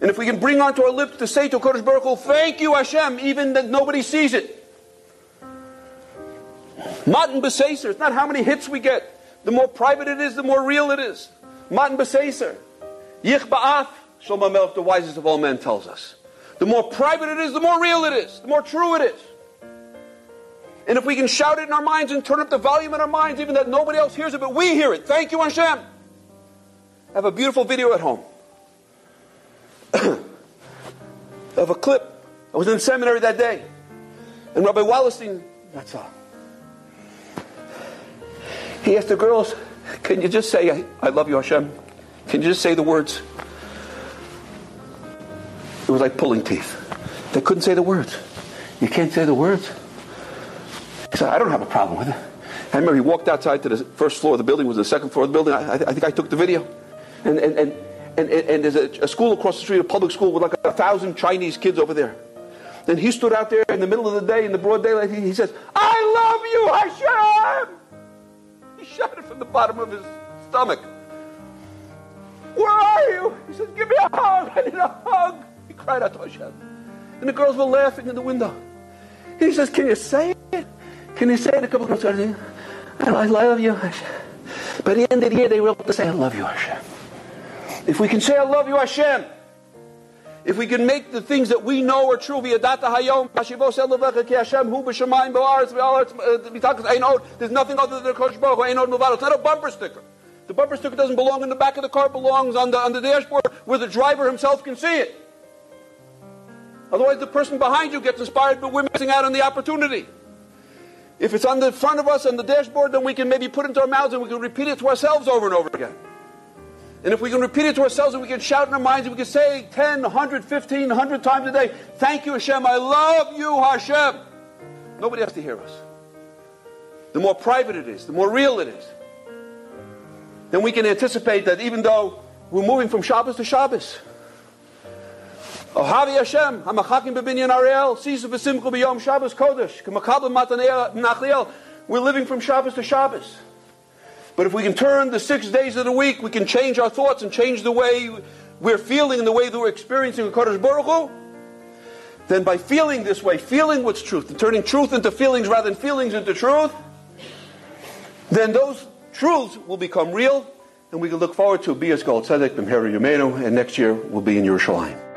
And if we can bring onto our lips to say to Kodesh Baruch Hu, thank you Hashem, even that nobody sees it. Matan Besaser, it's not how many hits we get. The more private it is, the more real it is. Matan Besaser. Yich Ba'af, Shlomo Melech, the wisest of all men, tells us. The more private it is, the more real it is, the more true it is. And if we can shout it in our minds and turn up the volume in our minds, even that nobody else hears it, but we hear it. Thank you, Hashem. I have a beautiful video at home of a clip. I was in seminary that day, and Rabbi Wallerstein, that's all. He asked the girls, Can you just say, I, I love you, Hashem? Can you just say the words? It was like pulling teeth. They couldn't say the words. You can't say the words? He said, I don't have a problem with it. I remember he walked outside to the first floor of the building, was the second floor of the building. I, I think I took the video. And, and, and, and, and there's a, a, school across the street, a public school with like a thousand Chinese kids over there. Then he stood out there in the middle of the day, in the broad daylight, he, he says, I love you, Hashem! He shouted from the bottom of his stomach. Where are you? He said, Give me a hug. I need a hug. He cried out to Hashem. And the girls were laughing in the window. He says, Can you say it? Can you say it? A couple of girls started saying, I love you, Hashem. By the end of the year, they were able to say, I love you, Hashem. If we can say, I love you, Hashem, if we can make the things that we know are true, there's nothing other than Kodesh Baruch It's not a bumper sticker. The bumper sticker doesn't belong in the back of the car, it belongs on the, on the dashboard where the driver himself can see it. Otherwise, the person behind you gets inspired, but we're missing out on the opportunity. If it's on the front of us on the dashboard, then we can maybe put it into our mouths and we can repeat it to ourselves over and over again. And if we can repeat it to ourselves and we can shout in our minds and we can say 10, 100, 15, 100 times a day, Thank you, Hashem. I love you, Hashem. Nobody has to hear us. The more private it is, the more real it is then we can anticipate that even though we're moving from Shabbos to Shabbos, Ohavi Hashem, Hamachakim bebinyan Ariel, v'simchu b'yom Shabbos Kodesh, Nachliel. We're living from Shabbos to Shabbos. But if we can turn the six days of the week, we can change our thoughts and change the way we're feeling and the way that we're experiencing Kodesh Baruch Hu, then by feeling this way, feeling what's truth, and turning truth into feelings rather than feelings into truth, then those truths will become real, and we can look forward to Bias Goel Tzedek, Bimheri Yumenu, and next year we'll be in Yerushalayim.